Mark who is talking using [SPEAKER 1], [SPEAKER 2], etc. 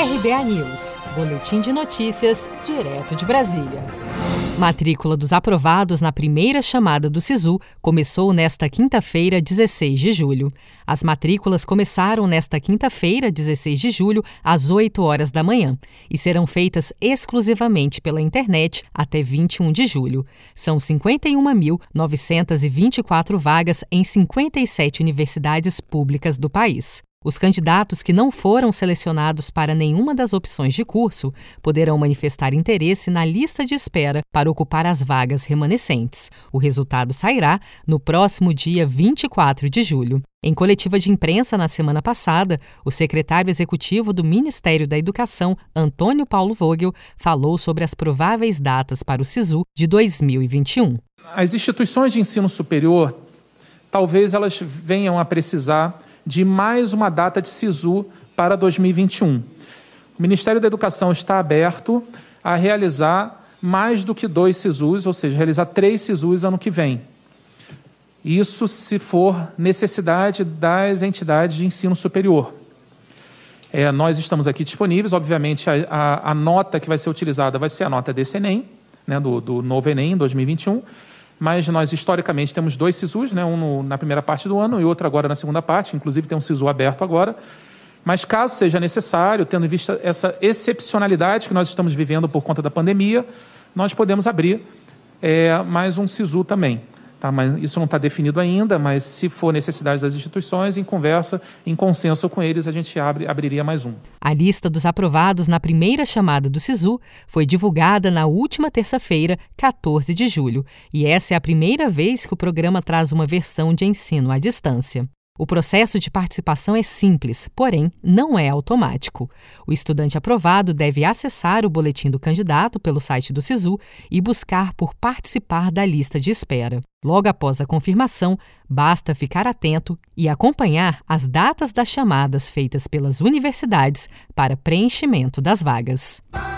[SPEAKER 1] RBA News, Boletim de Notícias, direto de Brasília. Matrícula dos aprovados na primeira chamada do SISU começou nesta quinta-feira, 16 de julho. As matrículas começaram nesta quinta-feira, 16 de julho, às 8 horas da manhã e serão feitas exclusivamente pela internet até 21 de julho. São 51.924 vagas em 57 universidades públicas do país. Os candidatos que não foram selecionados para nenhuma das opções de curso poderão manifestar interesse na lista de espera para ocupar as vagas remanescentes. O resultado sairá no próximo dia 24 de julho. Em coletiva de imprensa na semana passada, o secretário executivo do Ministério da Educação, Antônio Paulo Vogel, falou sobre as prováveis datas para o SISU de 2021.
[SPEAKER 2] As instituições de ensino superior, talvez elas venham a precisar de mais uma data de SISU para 2021. O Ministério da Educação está aberto a realizar mais do que dois SISUs, ou seja, realizar três SISUs ano que vem. Isso se for necessidade das entidades de ensino superior. É, nós estamos aqui disponíveis, obviamente, a, a, a, nota que vai ser utilizada vai ser a nota desse Enem, né, do, do novo Enem 2021, mas nós historicamente temos dois SISUs, né? um no, na primeira parte do ano e outro agora na segunda parte, inclusive tem um SISU aberto agora. Mas caso seja necessário, tendo em vista essa excepcionalidade que nós estamos vivendo por conta da pandemia, nós podemos abrir é, mais um SISU também. Tá, mas isso não está definido ainda, mas se for necessidade das instituições, em conversa, em consenso com eles, a gente abre, abriria mais um.
[SPEAKER 1] A lista dos aprovados na primeira chamada do SISU foi divulgada na última terça-feira, 14 de julho, e essa é a primeira vez que o programa traz uma versão de ensino à distância. O processo de participação é simples, porém não é automático. O estudante aprovado deve acessar o boletim do candidato pelo site do SISU e buscar por participar da lista de espera. Logo após a confirmação, basta ficar atento e acompanhar as datas das chamadas feitas pelas universidades para preenchimento das vagas.